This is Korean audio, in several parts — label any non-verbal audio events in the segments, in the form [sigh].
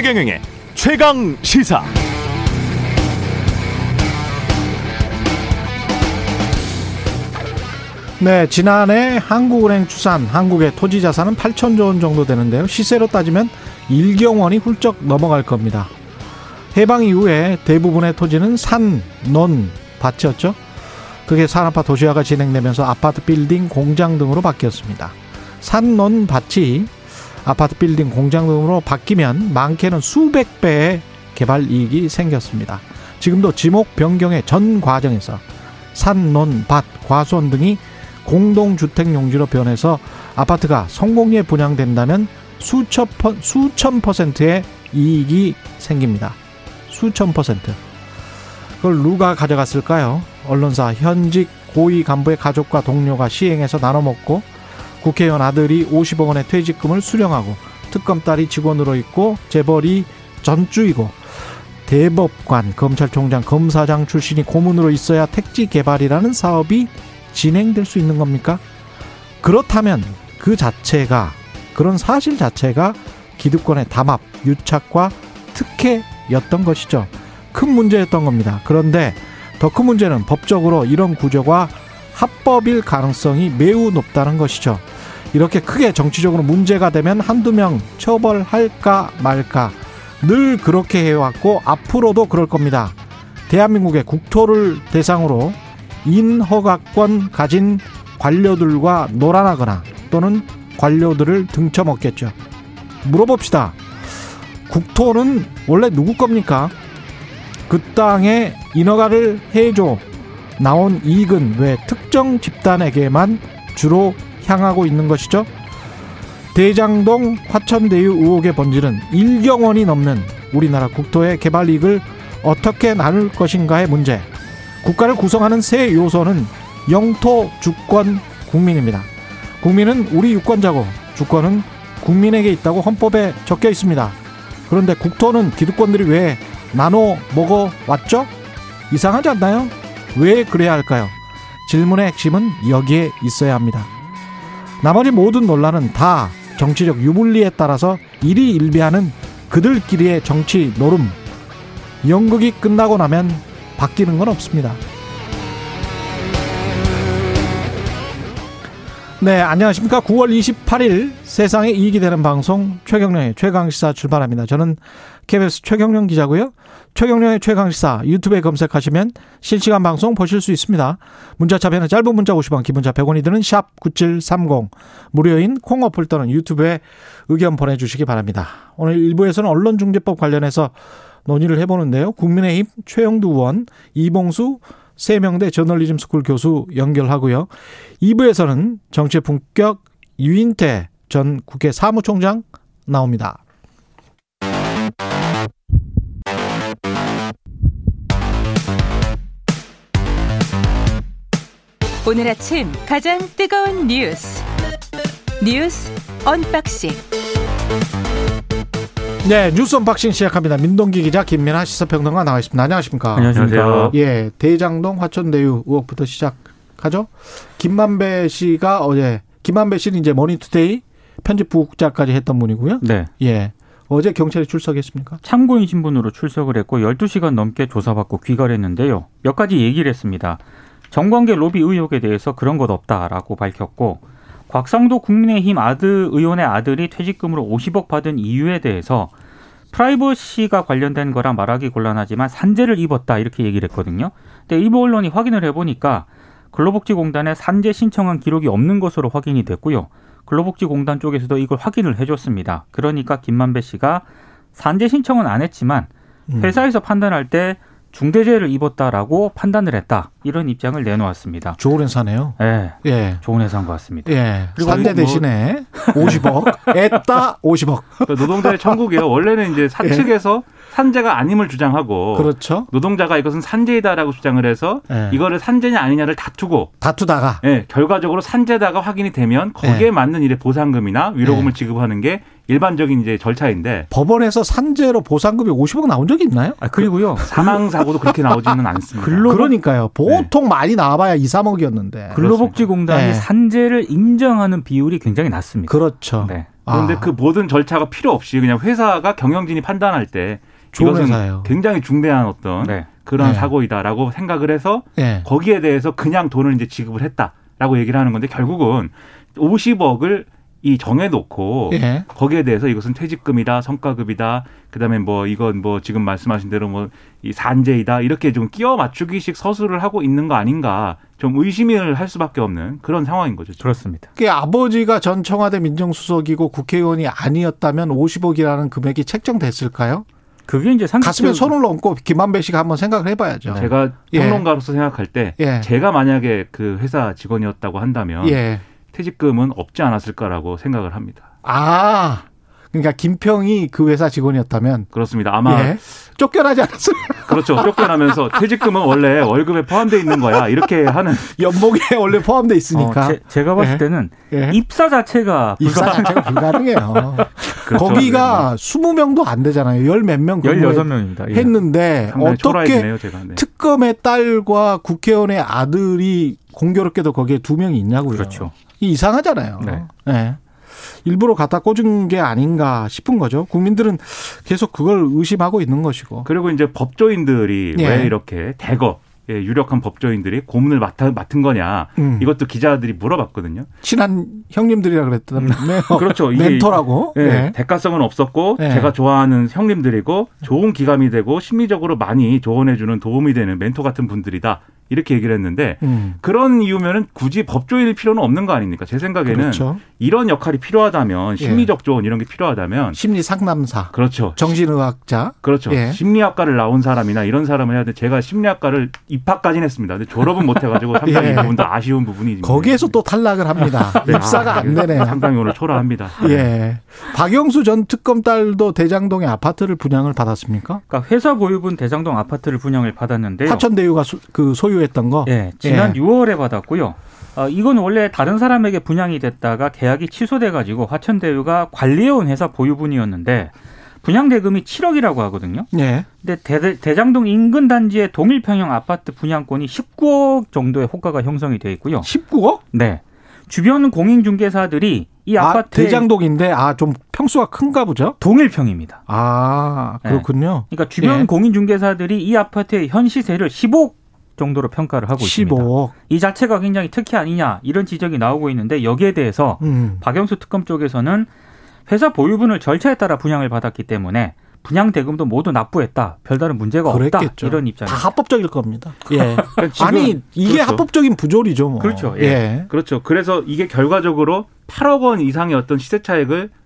최경영의 최강 시사. 네, 지난해 한국은행 추산 한국의 토지 자산은 8천조 원 정도 되는데요. 시세로 따지면 1경 원이 훌쩍 넘어갈 겁니다. 해방 이후에 대부분의 토지는 산, 논, 밭이었죠. 그게 산업화 도시화가 진행되면서 아파트 빌딩, 공장 등으로 바뀌었습니다. 산, 논, 밭이 아파트 빌딩, 공장 등으로 바뀌면 많게는 수백 배의 개발 이익이 생겼습니다. 지금도 지목 변경의 전 과정에서 산, 논, 밭, 과수원 등이 공동주택 용지로 변해서 아파트가 성공리에 분양된다면 수천, 퍼, 수천 퍼센트의 이익이 생깁니다. 수천 퍼센트. 그걸 누가 가져갔을까요? 언론사 현직 고위 간부의 가족과 동료가 시행해서 나눠 먹고 국회의원 아들이 50억 원의 퇴직금을 수령하고 특검 딸이 직원으로 있고 재벌이 전주이고 대법관, 검찰총장, 검사장 출신이 고문으로 있어야 택지 개발이라는 사업이 진행될 수 있는 겁니까? 그렇다면 그 자체가 그런 사실 자체가 기득권의 담합, 유착과 특혜였던 것이죠. 큰 문제였던 겁니다. 그런데 더 큰 문제는 법적으로 이런 구조가 합법일 가능성이 매우 높다는 것이죠. 이렇게 크게 정치적으로 문제가 되면 한두 명 처벌할까 말까 늘 그렇게 해왔고 앞으로도 그럴 겁니다. 대한민국의 국토를 대상으로 인허가권 가진 관료들과 놀아나거나 또는 관료들을 등쳐먹겠죠. 물어봅시다. 국토는 원래 누구 겁니까? 그 땅에 인허가를 해줘 나온 이익은 왜 특정 집단에게만 주로 향하고 있는 것이죠? 대장동 화천대유 의혹의 본질은 1경 원이 넘는 우리나라 국토의 개발 이익을 어떻게 나눌 것인가의 문제. 국가를 구성하는 세 요소는 영토, 주권, 국민입니다. 국민은 우리 유권자고 주권은 국민에게 있다고 헌법에 적혀 있습니다. 그런데 국토는 기득권들이 왜 나눠 먹어 왔죠? 이상하지 않나요? 왜 그래야 할까요? 질문의 핵심은 여기에 있어야 합니다. 나머지 모든 논란은 다 정치적 유불리에 따라서 일희일비하는 그들끼리의 정치 노름. 연극이 끝나고 나면 바뀌는 건 없습니다. 네, 안녕하십니까. 9월 28일 세상에 이익이 되는 방송 최경령의 최강시사 출발합니다. 저는 KBS 최경령 기자고요. 최경령의 최강시사 유튜브에 검색하시면 실시간 방송 보실 수 있습니다. 문자 차변은 짧은 문자 50원, 기본자 100원이 드는 샵 9730 무료인 콩 어플 또는 유튜브에 의견 보내주시기 바랍니다. 오늘 1부에서는 언론중재법 관련해서 논의를 해보는데요. 국민의힘 최영두 의원, 이봉수 세명대 저널리즘 스쿨 교수 연결하고요. 2부에서는 정치의 품격 유인태 전 국회 사무총장 나옵니다. 오늘 아침 가장 뜨거운 뉴스 뉴스 unboxing 네, 뉴스 unboxing 시작합니다. 민동기 기자 김민아 시사평론가 나와 있습니다. 안녕하십니까? 안녕하십니까? 예, 대장동 화천대유 의혹부터 시작하죠. 김만배 씨가 어제 김만배 씨는 이제 머니투데이 편집 부국장까지 했던 분이고요. 네. 예. 어제 경찰에 출석했습니까? 참고인 신분으로 출석을 했고 12시간 넘게 조사받고 귀가를 했는데요. 몇 가지 얘기를 했습니다. 정관계 로비 의혹에 대해서 그런 것 없다라고 밝혔고 곽상도 국민의힘 아들 의원의 아들이 퇴직금으로 50억 받은 이유에 대해서 프라이버시가 관련된 거라 말하기 곤란하지만 산재를 입었다 이렇게 얘기를 했거든요. 근데 일부 언론이 확인을 해보니까 근로복지공단에 산재 신청한 기록이 없는 것으로 확인이 됐고요. 근로복지공단 쪽에서도 이걸 확인을 해줬습니다. 그러니까 김만배 씨가 산재 신청은 안 했지만 회사에서 판단할 때 중대재해를 입었다라고 판단을 했다. 이런 입장을 내놓았습니다. 좋은 회사네요. 예. 예. 좋은 회사인 것 같습니다. 예. 그리고 산대 뭐- 대신에 50억, 애따 50억. 그러니까 노동자의 천국이요. 원래는 이제 사측에서 산재가 아님을 주장하고 그렇죠. 노동자가 이것은 산재이다라고 주장을 해서 예. 이거를 산재냐 아니냐를 다투고 다투다가 예, 결과적으로 산재다가 확인이 되면 거기에 예. 맞는 일의 보상금이나 위로금을 예. 지급하는 게 일반적인 이제 절차인데 법원에서 산재로 보상금이 50억 나온 적이 있나요? 아, 그리고요. 사망 사고도 그렇게 나오지는 않습니다. 근로- 그러니까요. 보통 많이 나와봐야 2, 3억이었는데. 근로복지공단이 네. 산재를 인정하는 비율이 굉장히 낮습니다. 그렇죠. 네. 그런데 아. 그 모든 절차가 필요 없이 그냥 회사가 경영진이 판단할 때 이것은 회사예요. 굉장히 중대한 어떤 네. 그런 네. 사고이다라고 생각을 해서 예. 거기에 대해서 그냥 돈을 이제 지급을 했다라고 얘기를 하는 건데 결국은 50억을 이 정해놓고 예. 거기에 대해서 이것은 퇴직금이다, 성과급이다, 그다음에 뭐 이건 뭐 지금 말씀하신 대로 뭐 이 산재이다 이렇게 좀 끼워 맞추기식 서술을 하고 있는 거 아닌가 좀 의심을 할 수밖에 없는 그런 상황인 거죠. 지금. 그렇습니다. 그 아버지가 전 청와대 민정수석이고 국회의원이 아니었다면 50억이라는 금액이 책정됐을까요? 그게 이제 상식 가슴에 손을 얹고 김만배 씨가 한번 생각을 해봐야죠. 제가 예. 평론가로서 생각할 때 예. 제가 만약에 그 회사 직원이었다고 한다면 예. 퇴직금은 없지 않았을까라고 생각을 합니다. 아, 그러니까 김평이 그 회사 직원이었다면 그렇습니다. 아마 예. 쫓겨나지 않았어요. 그렇죠. 쫓겨나면서 [laughs] 퇴직금은 원래 월급에 포함되어 있는 거야. 이렇게 하는 연봉에 원래 포함돼 있으니까. 어, 제, 가 봤을 예. 때는 예. 입사 자체가 입사 불가 자체가 불가능해요. [laughs] 그렇죠. 거기가 20명도 안 되잖아요. 열 몇명 16명입니다. 예. 했는데 어떻게. 네. 특검의 딸과 국회의원의 아들이 공교롭게도 거기에 두 명이 있냐고요. 그렇죠. 이 이상하잖아요. 네. 네. 일부러 갖다 꽂은 게 아닌가 싶은 거죠. 국민들은 계속 그걸 의심하고 있는 것이고. 그리고 이제 법조인들이 예. 왜 이렇게 대거 예, 유력한 법조인들이 고문을 맡아, 맡은 거냐 음. 이것도 기자들이 물어봤거든요. 친한 형님들이라 그랬다면 [laughs] 그렇죠. 이게 멘토라고. 예, 네. 대가성은 없었고 예. 제가 좋아하는 형님들이고 좋은 기감이 되고 심리적으로 많이 조언해주는 도움이 되는 멘토 같은 분들이다 이렇게 얘기를 했는데 음. 그런 이유면은 굳이 법조인일 필요는 없는 거 아닙니까? 제 생각에는 그렇죠. 이런 역할이 필요하다면 예. 심리적 조언 이런 게 필요하다면 심리 상담사, 그렇죠. 정신의학자. 그렇죠. 예. 심리학과를 나온 사람이나 이런 사람을 해야 돼. 제가 심리학과를 입학까지는 했습니다. 근데 졸업은 못 해가지고 [laughs] 상당히 예. 이 부분도 아쉬운 부분이. 거기에서 또 탈락을 합니다. [laughs] 네, 입사가 아, 안 되네요. 상당히 오늘 초라합니다. 예. 박영수 전 특검 딸도 대장동의 아파트를 분양을 받았습니까? 그러니까 회사 보유분 대장동 아파트를 분양을 받았는데요. 화천대유가 수- 그 소유 했던 거. 예, 지난 예. 6월에 받았고요. 어, 이건 원래 다른 사람에게 분양이 됐다가 계약이 취소돼가지고 화천대유가 관리해온 회사 보유분이었는데 분양 대금이 7억이라고 하거든요. 예. 근데 대, 대장동 인근 단지의 동일 평형 아파트 분양권이 19억 정도의 호가가 형성이 돼 있고요. 19억? 네. 주변 공인중개사들이 이 아, 아파트의 대장동인데 아 좀 평수가 큰가 보죠? 동일평입니다. 아 그렇군요. 그러니까 주변 예. 공인중개사들이 이 아파트의 현 시세를 15억 정도로 평가를 하고 있습니다. 15억. 이 자체가 굉장히 특혜 아니냐 이런 지적이 나오고 있는데 여기에 대해서 음. 박영수 특검 쪽에서는 회사 보유분을 절차에 따라 분양을 받았기 때문에 분양 대금도 모두 납부했다. 별다른 문제가 없다. 그랬겠죠. 이런 다 입장입니다. 합법적일 겁니다. [laughs] 예. 지금- 아니 이게 그렇죠. 합법적인 부조리죠. 뭐. 그렇죠. 예. 예. 그렇죠. 그래서 이게 결과적으로 8억 원 이상의 어떤 시세 차익을 어,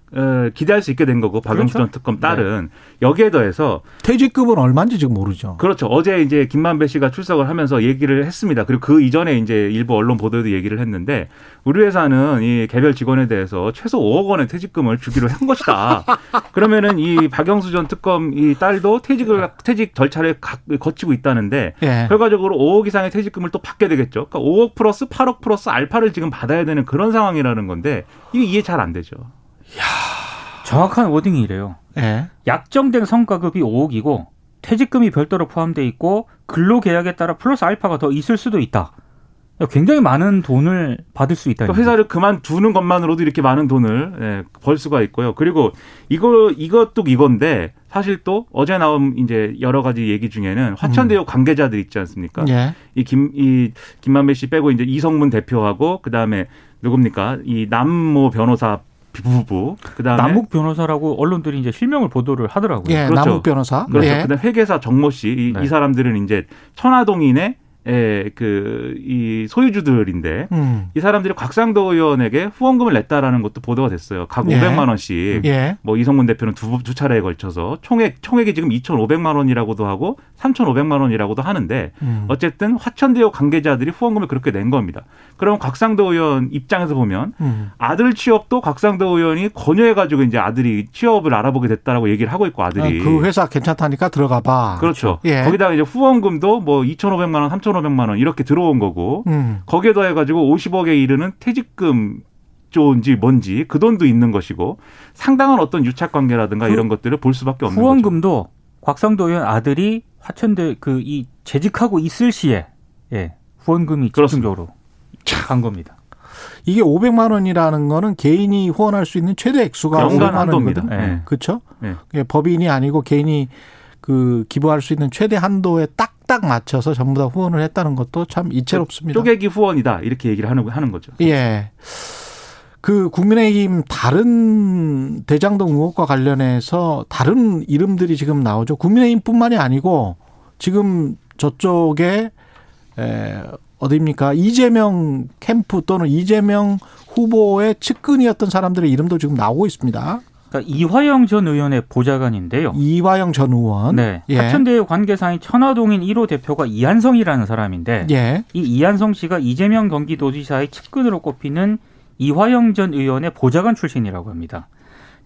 기대할 수 있게 된 거고 박영수 그렇죠. 전 특검 딸은 여기에 더해서 퇴직급은 얼마인지 지금 모르죠. 그렇죠. 어제 이제 김만배 씨가 출석을 하면서 얘기를 했습니다. 그리고 그 이전에 이제 일부 언론 보도에도 얘기를 했는데 우리 회사는 이 개별 직원에 대해서 최소 5억 원의 퇴직금을 주기로 한 것이다. [laughs] 그러면은 이 박영수 전 특검 이 딸도 퇴직을 퇴직 절차를 가- 거치고 있다는데 예. 결과적으로 5억 이상의 퇴직금을 또 받게 되겠죠. 그러니까 5억 플러스 8억 플러스 알파를 지금 받아야 되는 그런 상황이라는 건데 이게 이해 잘 안 되죠. 정확한 wording이 이래요. 예. 약정된 성과급이 5억이고 퇴직금이 별도로 포함돼 있고 근로계약에 따라 플러스 알파가 더 있을 수도 있다. 굉장히 많은 돈을 받을 수 있다. 그러니까 회사를 그만두는 것만으로도 이렇게 많은 돈을 예, 벌 수가 있고요. 그리고 이거 이것도 이건데 사실 또 어제 나온 이제 여러 가지 얘기 중에는 화천대유 관계자들 있지 않습니까? 예. 이김이 김만배 씨 빼고 이제 이성문 대표하고 그다음에 누굽니까? 이 남모 변호사 부부 그다음에 남욱 변호사라고 언론들이 이제 실명을 보도를 하더라고요. 예. 그렇죠. 남욱 변호사. 그렇죠. 예. 그다음 회계사 정모 씨, 이, 네. 이 사람들은 이제 천화동인의 에, 그, 이 소유주들인데, 음. 이 사람들이 곽상도 의원에게 후원금을 냈다라는 것도 보도가 됐어요. 각 예. 500만 원씩. 예. 뭐 이성문 대표는 두, 두 차례에 걸쳐서 총액, 총액이 지금 2,500만 원이라고도 하고 3,500만 원이라고도 하는데 음. 어쨌든 화천대유 관계자들이 후원금을 그렇게 낸 겁니다. 그럼 곽상도 의원 입장에서 보면 음. 아들 취업도 곽상도 의원이 권유해가지고 이제 아들이 취업을 알아보게 됐다라고 얘기를 하고 있고 아들이. 아, 그 회사 괜찮다니까 들어가 봐. 그렇죠. 예. 거기다가 이제 후원금도 뭐 2,500만 원, 3,500만 원 이렇게 들어온 거고 음. 거기에 더해가지고 50억에 이르는 퇴직금 쪽인지 뭔지 그 돈도 있는 것이고 상당한 어떤 유착 관계라든가 그 이런 것들을 볼 수밖에 없는 거죠. 후원금도 곽상도 의원 아들이 화천대 그 이 재직하고 있을 시에 예, 후원금이. 집중적으로 간 겁니다. 이게 500만 원이라는 거는 개인이 후원할 수 있는 최대 액수가 연간 500만 한도입니다. 원이거든. 네. 그렇죠? 네. 법인이 아니고 개인이 그 기부할 수 있는 최대 한도에 딱 딱 맞춰서 전부 다 후원을 했다는 것도 참 이채롭습니다. 쪼개기 후원이다 이렇게 얘기를 하는 하는 거죠. 예. 그 국민의힘 다른 대장동 의혹과 관련해서 다른 이름들이 지금 나오죠. 국민의힘뿐만이 아니고 지금 저쪽에 에 어디입니까? 이재명 캠프 또는 이재명 후보의 측근이었던 사람들의 이름도 지금 나오고 있습니다. 그러니까 이화영 전 의원의 보좌관인데요. 이화영 전 의원. 네. 예. 하천대유 관계사인 천화동인 1호 대표가 이한성이라는 사람인데 예. 이 이한성 씨가 이재명 경기도지사의 측근으로 꼽히는 이화영 전 의원의 보좌관 출신이라고 합니다.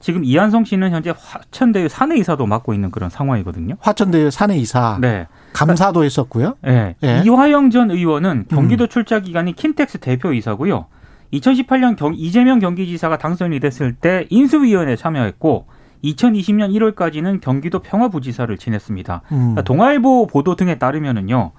지금 이한성 씨는 현재 화천대유 사내이사도 맡고 있는 그런 상황이거든요. 화천대유 사내이사. 네. 감사도 했었고요. 네. 예. 이화영 전 의원은 경기도 출자 기간이 킨텍스 대표이사고요. 2018년 경, 이재명 경기지사가 당선이 됐을 때 인수위원회에 참여했고 2020년 1월까지는 경기도 평화부지사를 지냈습니다. 음. 그러니까 동아일보 보도 등에 따르면은요.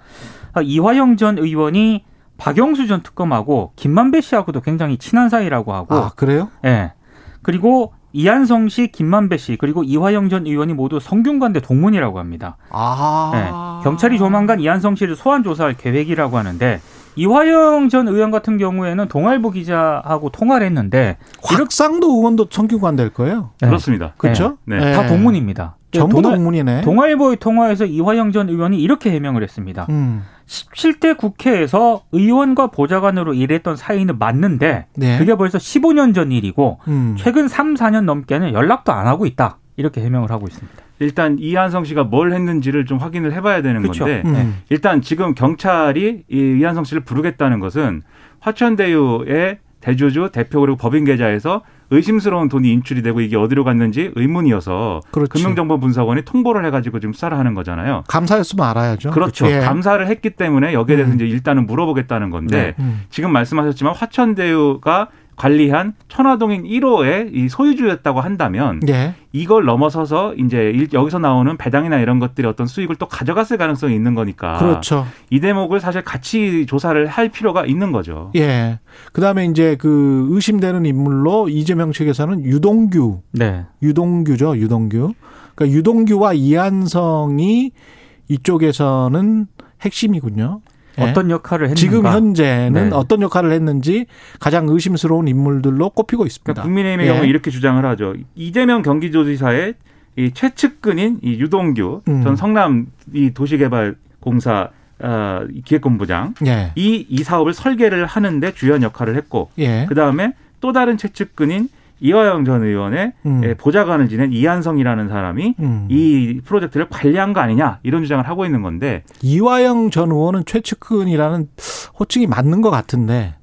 아, 이화영 전 의원이 박영수 전 특검하고 김만배 씨하고도 굉장히 친한 사이라고 하고 아, 그래요? 예. 그리고 이한성 씨, 김만배 씨, 그리고 이화영 전 의원이 모두 성균관대 동문이라고 합니다. 아. 예. 경찰이 조만간 이한성 씨를 소환 조사할 계획이라고 하는데 이화영 전 의원 같은 경우에는 동아일보 기자하고 통화를 했는데 확상도 의원도 성균관 될 거예요. 예. 그렇습니다. 그렇죠? 네. 예. 다 동문입니다. 전부 동아- 동문이네. 동아일보의 통화에서 이화영 전 의원이 이렇게 해명을 했습니다. 음. 17대 국회에서 의원과 보좌관으로 일했던 사이는 맞는데 네. 그게 벌써 15년 전 일이고 음. 최근 3, 4년 넘게는 연락도 안 하고 있다. 이렇게 해명을 하고 있습니다. 일단 이한성 씨가 뭘 했는지를 좀 확인을 해봐야 되는 그렇죠. 건데 음. 일단 지금 경찰이 이 이한성 씨를 부르겠다는 것은 화천대유의 대주주 대표 그리고 법인 계좌에서 의심스러운 돈이 인출이 되고 이게 어디로 갔는지 의문이어서 그렇지. 금융정보분석원이 통보를 해가지고 지금 수사를 하는 거잖아요. 감사였으면 알아야죠. 그렇죠. 예. 감사를 했기 때문에 여기에 대해서 음. 이제 일단은 물어보겠다는 건데 음. 지금 말씀하셨지만 화천대유가 관리한 천화동인 1호의 이 소유주였다고 한다면 예. 이걸 넘어서서 이제 일- 여기서 나오는 배당이나 이런 것들이 어떤 수익을 또 가져갔을 가능성이 있는 거니까 그렇죠. 이 대목을 사실 같이 조사를 할 필요가 있는 거죠. 예. 그다음에 이제 그 의심되는 인물로 이재명 측에서는 유동규, 네. 유동규죠, 유동규. 그러니까 유동규와 이한성이 이쪽에서는 핵심이군요. 예. 어떤 역할을 했는가? 지금 현재는 네. 어떤 역할을 했는지 가장 의심스러운 인물들로 꼽히고 있습니다. 그러니까 국민의힘의 예. 경우 이렇게 주장을 하죠. 이재명 경기도지사의 이 최측근인 이 유동규 음. 전 성남 이 도시개발공사 어, 이 기획본부장 예. 이, 이 사업을 설계를 하는데 주연 역할을 했고 예. 그 다음에 또 다른 최측근인 이화영 전 의원의 음. 예, 보좌관을 지낸 이한성이라는 사람이 음. 이 프로젝트를 관리한 거 아니냐 이런 주장을 하고 있는 건데 이화영 전 의원은 최측근이라는 호칭이 맞는 것 같은데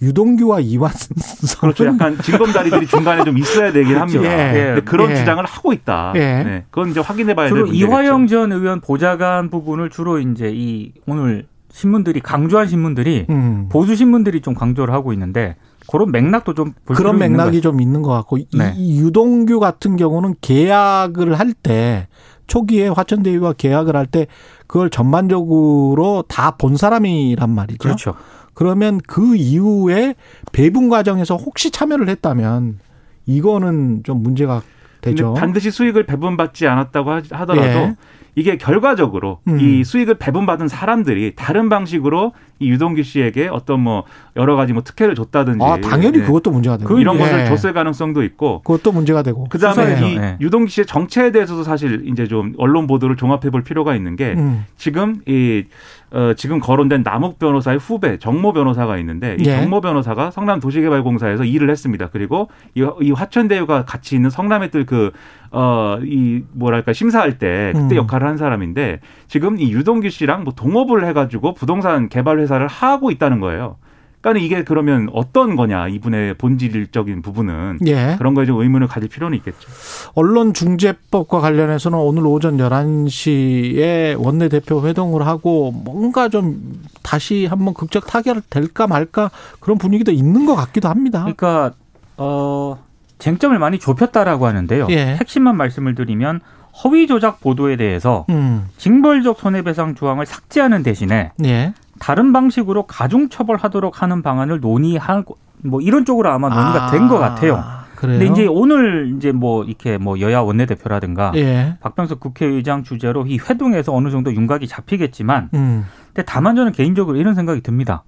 유동규와 이완성 그렇죠. 약간 징검다리들이 중간에 좀 있어야 되긴 합니다. 예. 근데 그런 예. 주장을 하고 있다. 예. 네, 그건 이제 확인해봐야 될 주로 문제겠죠. 이화영 전 의원 보좌관 부분을 주로 이제 이 오늘 신문들이 강조한 신문들이 음. 보수 신문들이 좀 강조를 하고 있는데 그런 맥락도 좀볼 그런 맥락이 것좀 있는 것 같고 이- 네. 이 유동규 같은 경우는 계약을 할 때 초기에 화천대유와 계약을 할 때 그걸 전반적으로 다 본 사람이란 말이죠. 그렇죠. 그러면 그 이후에 배분 과정에서 혹시 참여를 했다면 이거는 좀 문제가 되죠. 반드시 수익을 배분받지 않았다고 하- 하더라도 예. 이게 결과적으로 음. 이 수익을 배분받은 사람들이 다른 방식으로 이 유동규 씨에게 어떤 뭐 여러 가지 뭐 특혜를 줬다든지 아 당연히 예. 그것도 문제가 되고 그 이런 예. 것을 줬을 가능성도 있고 그것도 문제가 되고. 그다음에 수사예요. 이 예. 유동규 씨의 정체에 대해서도 사실 이제 좀 언론 보도를 종합해 볼 필요가 있는 게 음. 지금 이 어, 지금 거론된 남욱 변호사의 후배 정모 변호사가 있는데 이 예. 정모 변호사가 성남 도시개발공사에서 일을 했습니다. 그리고 이, 이 화천대유가 같이 있는 성남의 그, 뜻그 어 이 뭐랄까 심사할 때 그때 음. 역할을 한 사람인데 지금 이 유동규 씨랑 뭐 동업을 해가지고 부동산 개발 회사를 하고 있다는 거예요. 그러니까 이게 그러면 어떤 거냐 이분의 본질적인 부분은 예. 그런 거에 좀 의문을 가질 필요는 있겠죠. 언론중재법과 관련해서는 오늘 오전 11시에 원내대표 회동을 하고 뭔가 좀 다시 한번 극적 타결 될까 말까 그런 분위기도 있는 것 같기도 합니다. 그러니까 어 쟁점을 많이 좁혔다라고 하는데요. 예. 핵심만 말씀을 드리면 허위 조작 보도에 대해서 음, 징벌적 손해배상 조항을 삭제하는 대신에 예. 다른 방식으로 가중 처벌하도록 하는 방안을 논의하고 뭐 이런 쪽으로 아마 논의가 된것 같아요. 그래요? 근데 이제 오늘 이제 뭐 이렇게 뭐 여야 원내대표라든가 예. 박병석 국회의장 주재로 이 회동에서 어느 정도 윤곽이 잡히겠지만 음. 근데 다만 저는 개인적으로 이런 생각이 듭니다.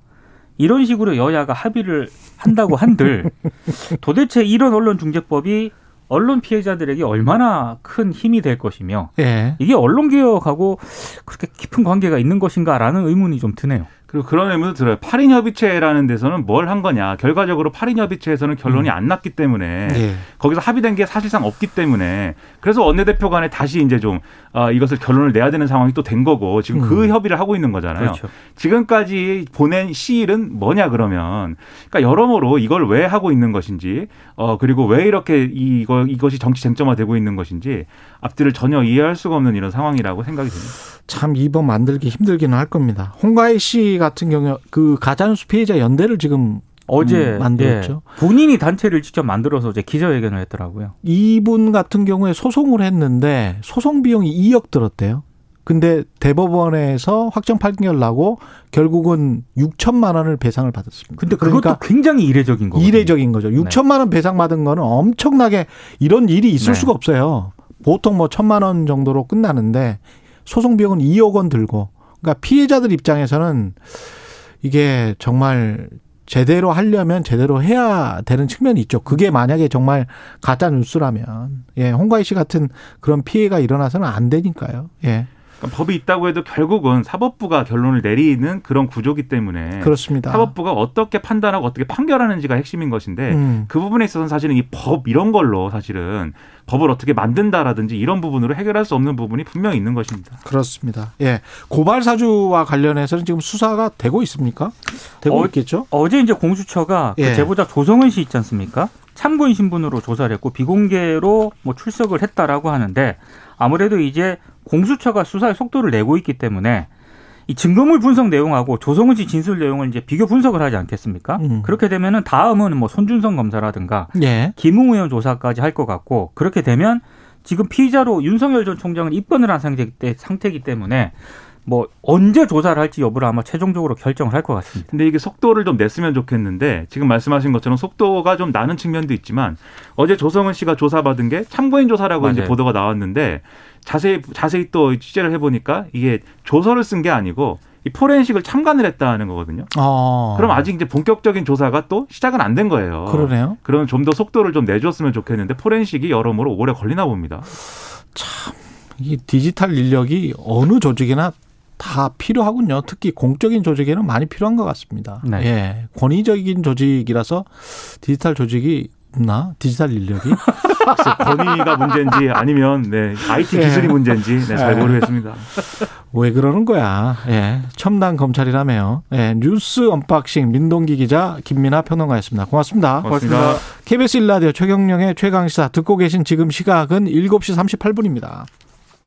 이런 식으로 여야가 합의를 한다고 한들 도대체 이런 언론중재법이 언론 피해자들에게 얼마나 큰 힘이 될 것이며 예. 이게 언론 개혁하고 그렇게 깊은 관계가 있는 것인가라는 의문이 좀 드네요. 그리고 그런 의문도 들어요. 8인 협의체라는 데서는 뭘 한 거냐. 결과적으로 8인 협의체에서는 결론이 안 났기 때문에 예. 거기서 합의된 게 사실상 없기 때문에 그래서 원내대표 간에 다시 이제 좀 아, 이것을 결론을 내야 되는 상황이 또 된 거고 지금 그 협의를 하고 있는 거잖아요. 그렇죠. 지금까지 보낸 시일은 뭐냐 그러면 그러니까 여러모로 이걸 왜 하고 있는 것인지 어 그리고 왜 이렇게 이거 이것이 정치 쟁점화되고 있는 것인지 앞뒤를 전혀 이해할 수가 없는 이런 상황이라고 생각이 듭니다. 참 이번 만들기 힘들기는 할 겁니다. 홍가희 씨 같은 경우 그 가짜뉴스 피해자 연대를 지금 어제 음, 만들었죠. 예, 본인이 단체를 직접 만들어서 이제 기자회견을 했더라고요. 이분 같은 경우에 소송을 했는데 소송 비용이 2억 들었대요. 근데 대법원에서 확정 판결 나고 결국은 6천만 원을 배상을 받았습니다. 근데 그것도 그러니까 굉장히 이례적인 거거든요. 이례적인 거죠. 6천만 원 배상 받은 거는 엄청나게 이런 일이 있을 네. 수가 없어요. 보통 뭐 천만 원 정도로 끝나는데 소송 비용은 2억 원 들고 그러니까 피해자들 입장에서는 이게 정말 제대로 하려면 제대로 해야 되는 측면이 있죠. 그게 만약에 정말 가짜 뉴스라면 예, 홍가희 씨 같은 그런 피해가 일어나서는 안 되니까요. 예. 그러니까 법이 있다고 해도 결국은 사법부가 결론을 내리는 그런 구조기 때문에 그렇습니다. 사법부가 어떻게 판단하고 어떻게 판결하는지가 핵심인 것인데 음. 그 부분에 있어서는 사실은 이 법 이런 걸로 사실은 법을 어떻게 만든다라든지 이런 부분으로 해결할 수 없는 부분이 분명히 있는 것입니다. 그렇습니다. 예. 고발 사주와 관련해서는 지금 수사가 되고 있습니까? 되고 어, 있겠죠? 어제 이제 공수처가 예. 그 제보자 조성은 씨 있지 않습니까? 참고인 신분으로 조사를 했고 비공개로 뭐 출석을 했다라고 하는데 아무래도 이제 공수처가 수사의 속도를 내고 있기 때문에 이 증거물 분석 내용하고 조성은 씨 진술 내용을 이제 비교 분석을 하지 않겠습니까? 음. 그렇게 되면은 다음은 뭐 손준성 검사라든가 예. 김웅 의원 조사까지 할 것 같고 그렇게 되면 지금 피의자로 윤석열 전 총장은 입건을 한 상태, 상태이기 때문에 뭐 언제 조사를 할지 여부를 아마 최종적으로 결정을 할 것 같습니다. 근데 이게 속도를 좀 냈으면 좋겠는데 지금 말씀하신 것처럼 속도가 좀 나는 측면도 있지만 어제 조성은 씨가 조사받은 게 참고인 조사라고 이제 맞아요. 보도가 나왔는데 자세히 자세히 또 취재를 해보니까 이게 조서를 쓴 게 아니고 이 포렌식을 참관을 했다는 거거든요. 어. 그럼 아직 이제 본격적인 조사가 또 시작은 안 된 거예요. 그러네요. 그러면 좀 더 속도를 좀 내줬으면 좋겠는데 포렌식이 여러모로 오래 걸리나 봅니다. 이 디지털 인력이 어느 조직이나 다 필요하군요. 특히 공적인 조직에는 많이 필요한 것 같습니다. 네. 예. 권위적인 조직이라서 디지털 조직이 없나? 디지털 인력이? [laughs] 권위가 문제인지 아니면 네, IT 기술이 예. 문제인지 네, 잘 예. 모르겠습니다. 왜 그러는 거야? 예. 첨단 검찰이라며요. 예. 뉴스 unboxing 민동기 기자 김민아 평론가였습니다. 고맙습니다. 고맙습니다. KBS 1라디오 최경영의 최강 시사 듣고 계신 지금 시각은 7시 38분입니다.